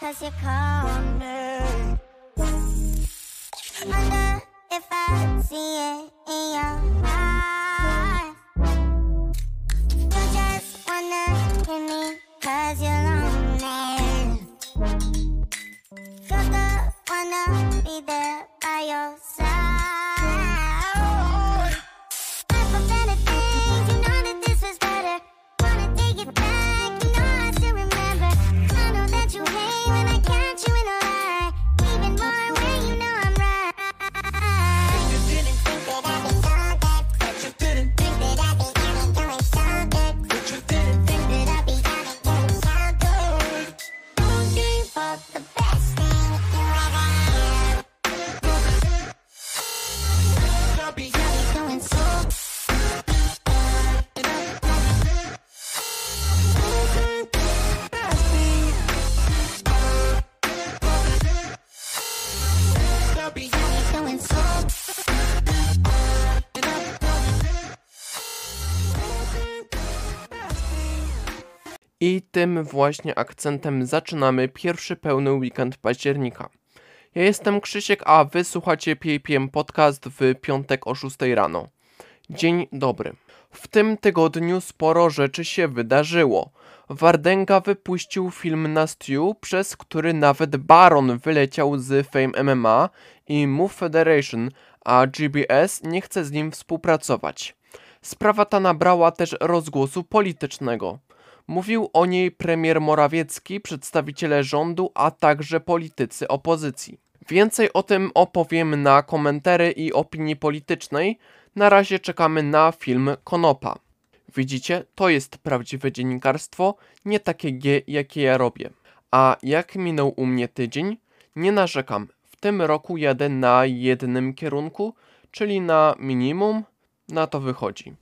cause you called me. Wonder if I see it in your eyes. You just wanna hear me cause you're lonely. You're wanna be there by your side. I tym właśnie akcentem zaczynamy pierwszy pełny weekend października. Ja jestem Krzysiek, a wy słuchacie PAPM Podcast w piątek o 6 rano. Dzień dobry. W tym tygodniu sporo rzeczy się wydarzyło. Wardenga wypuścił film na Stew, przez który nawet Baron wyleciał z Fame MMA i Move Federation, a GBS nie chce z nim współpracować. Sprawa ta nabrała też rozgłosu politycznego. Mówił o niej premier Morawiecki, przedstawiciele rządu, a także politycy opozycji. Więcej o tym opowiem na komentary i opinii politycznej. Na razie czekamy na film Konopa. Widzicie, to jest prawdziwe dziennikarstwo, nie takie G, jakie ja robię. A jak minął u mnie tydzień? Nie narzekam. W tym roku jadę na jednym kierunku, czyli na minimum. Na to wychodzi.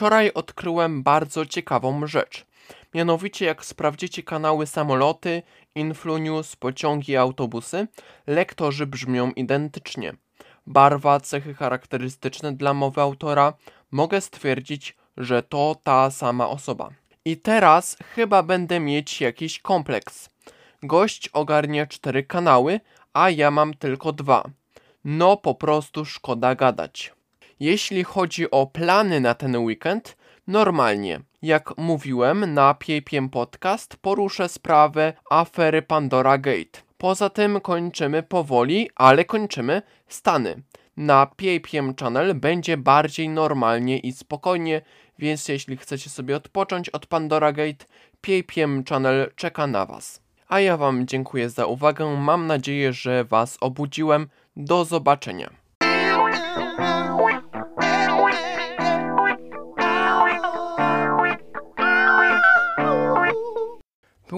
Wczoraj odkryłem bardzo ciekawą rzecz. Mianowicie, jak sprawdzicie kanały samoloty, Influnews, pociągi, autobusy, lektorzy brzmią identycznie. Barwa, cechy charakterystyczne dla mowy autora, mogę stwierdzić, że to ta sama osoba. I teraz chyba będę mieć jakiś kompleks. Gość ogarnia cztery kanały, a ja mam tylko dwa. No po prostu szkoda gadać. Jeśli chodzi o plany na ten weekend, normalnie. Jak mówiłem na PAPM Podcast, poruszę sprawę afery Pandora Gate. Poza tym kończymy powoli, ale kończymy Stany. Na PAPM Channel będzie bardziej normalnie i spokojnie, więc jeśli chcecie sobie odpocząć od Pandora Gate, PAPM Channel czeka na Was. A ja Wam dziękuję za uwagę, mam nadzieję, że Was obudziłem. Do zobaczenia.